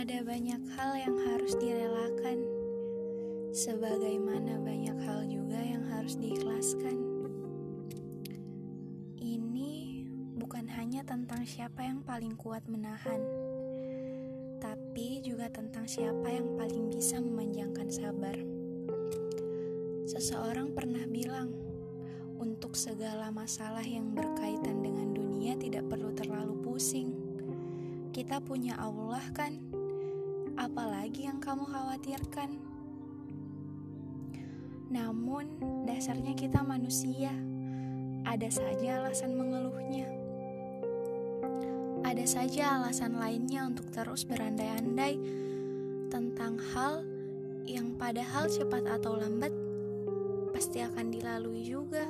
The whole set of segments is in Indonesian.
Ada banyak hal yang harus direlakan, sebagaimana banyak hal juga yang harus diikhlaskan. Ini bukan hanya tentang siapa yang paling kuat menahan, tapi juga tentang siapa yang paling bisa memanjangkan sabar. Seseorang pernah bilang, untuk segala masalah yang berkaitan dengan dunia tidak perlu terlalu pusing. Kita punya Allah kan? Apalagi yang kamu khawatirkan. Namun, dasarnya kita manusia, ada saja alasan mengeluhnya. Ada saja alasan lainnya untuk terus berandai-andai tentang hal yang padahal cepat atau lambat pasti akan dilalui juga.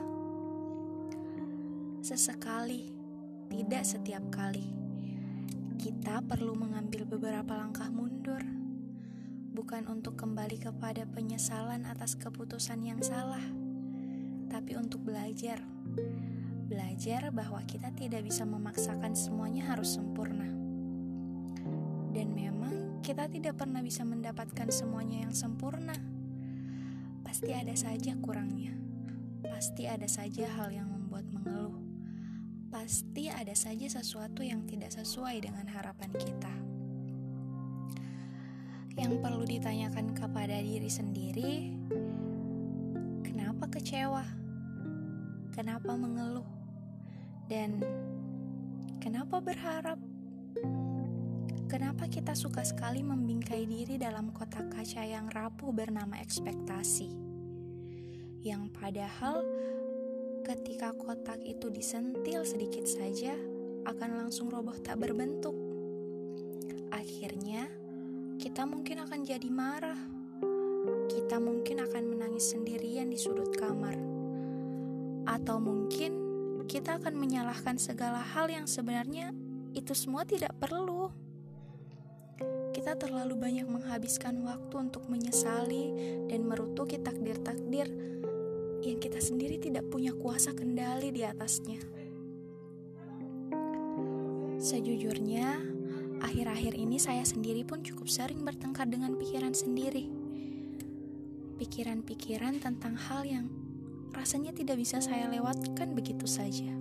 Sesekali, tidak setiap kali kita perlu mengambil beberapa langkah mundur, bukan untuk kembali kepada penyesalan atas keputusan yang salah, tapi untuk belajar. Belajar bahwa kita tidak bisa memaksakan semuanya harus sempurna, dan memang kita tidak pernah bisa mendapatkan semuanya yang sempurna. Pasti ada saja kurangnya, pasti ada saja hal yang membuat mengeluh pasti ada saja sesuatu yang tidak sesuai dengan harapan kita. Yang perlu ditanyakan kepada diri sendiri, kenapa kecewa? Kenapa mengeluh? Dan kenapa berharap? Kenapa kita suka sekali membingkai diri dalam kotak kaca yang rapuh bernama ekspektasi? Yang padahal ketika kotak itu disentil sedikit saja, akan langsung roboh tak berbentuk. Akhirnya, kita mungkin akan jadi marah. Kita mungkin akan menangis sendirian di sudut kamar, atau mungkin kita akan menyalahkan segala hal yang sebenarnya itu semua tidak perlu. Kita terlalu banyak menghabiskan waktu untuk menyesali dan merutuki takdir-takdir yang kita sendiri tidak punya kuasa kendali di atasnya. Sejujurnya, akhir-akhir ini saya sendiri pun cukup sering bertengkar dengan pikiran sendiri. Pikiran-pikiran tentang hal yang rasanya tidak bisa saya lewatkan begitu saja.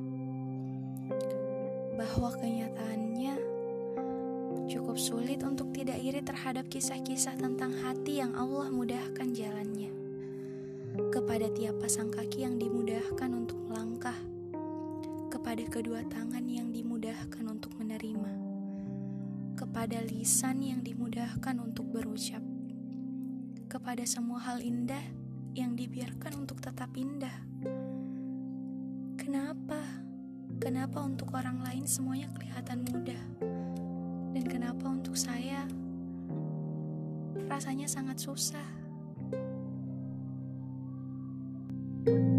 Bahwa kenyataannya cukup sulit untuk tidak iri terhadap kisah-kisah tentang hati yang Allah mudahkan jalannya kepada tiap pasang kaki yang dimudahkan untuk melangkah, kepada kedua tangan yang dimudahkan untuk menerima, kepada lisan yang dimudahkan untuk berucap, kepada semua hal indah yang dibiarkan untuk tetap indah. Kenapa? Kenapa untuk orang lain semuanya kelihatan mudah? Dan kenapa untuk saya rasanya sangat susah? Thank you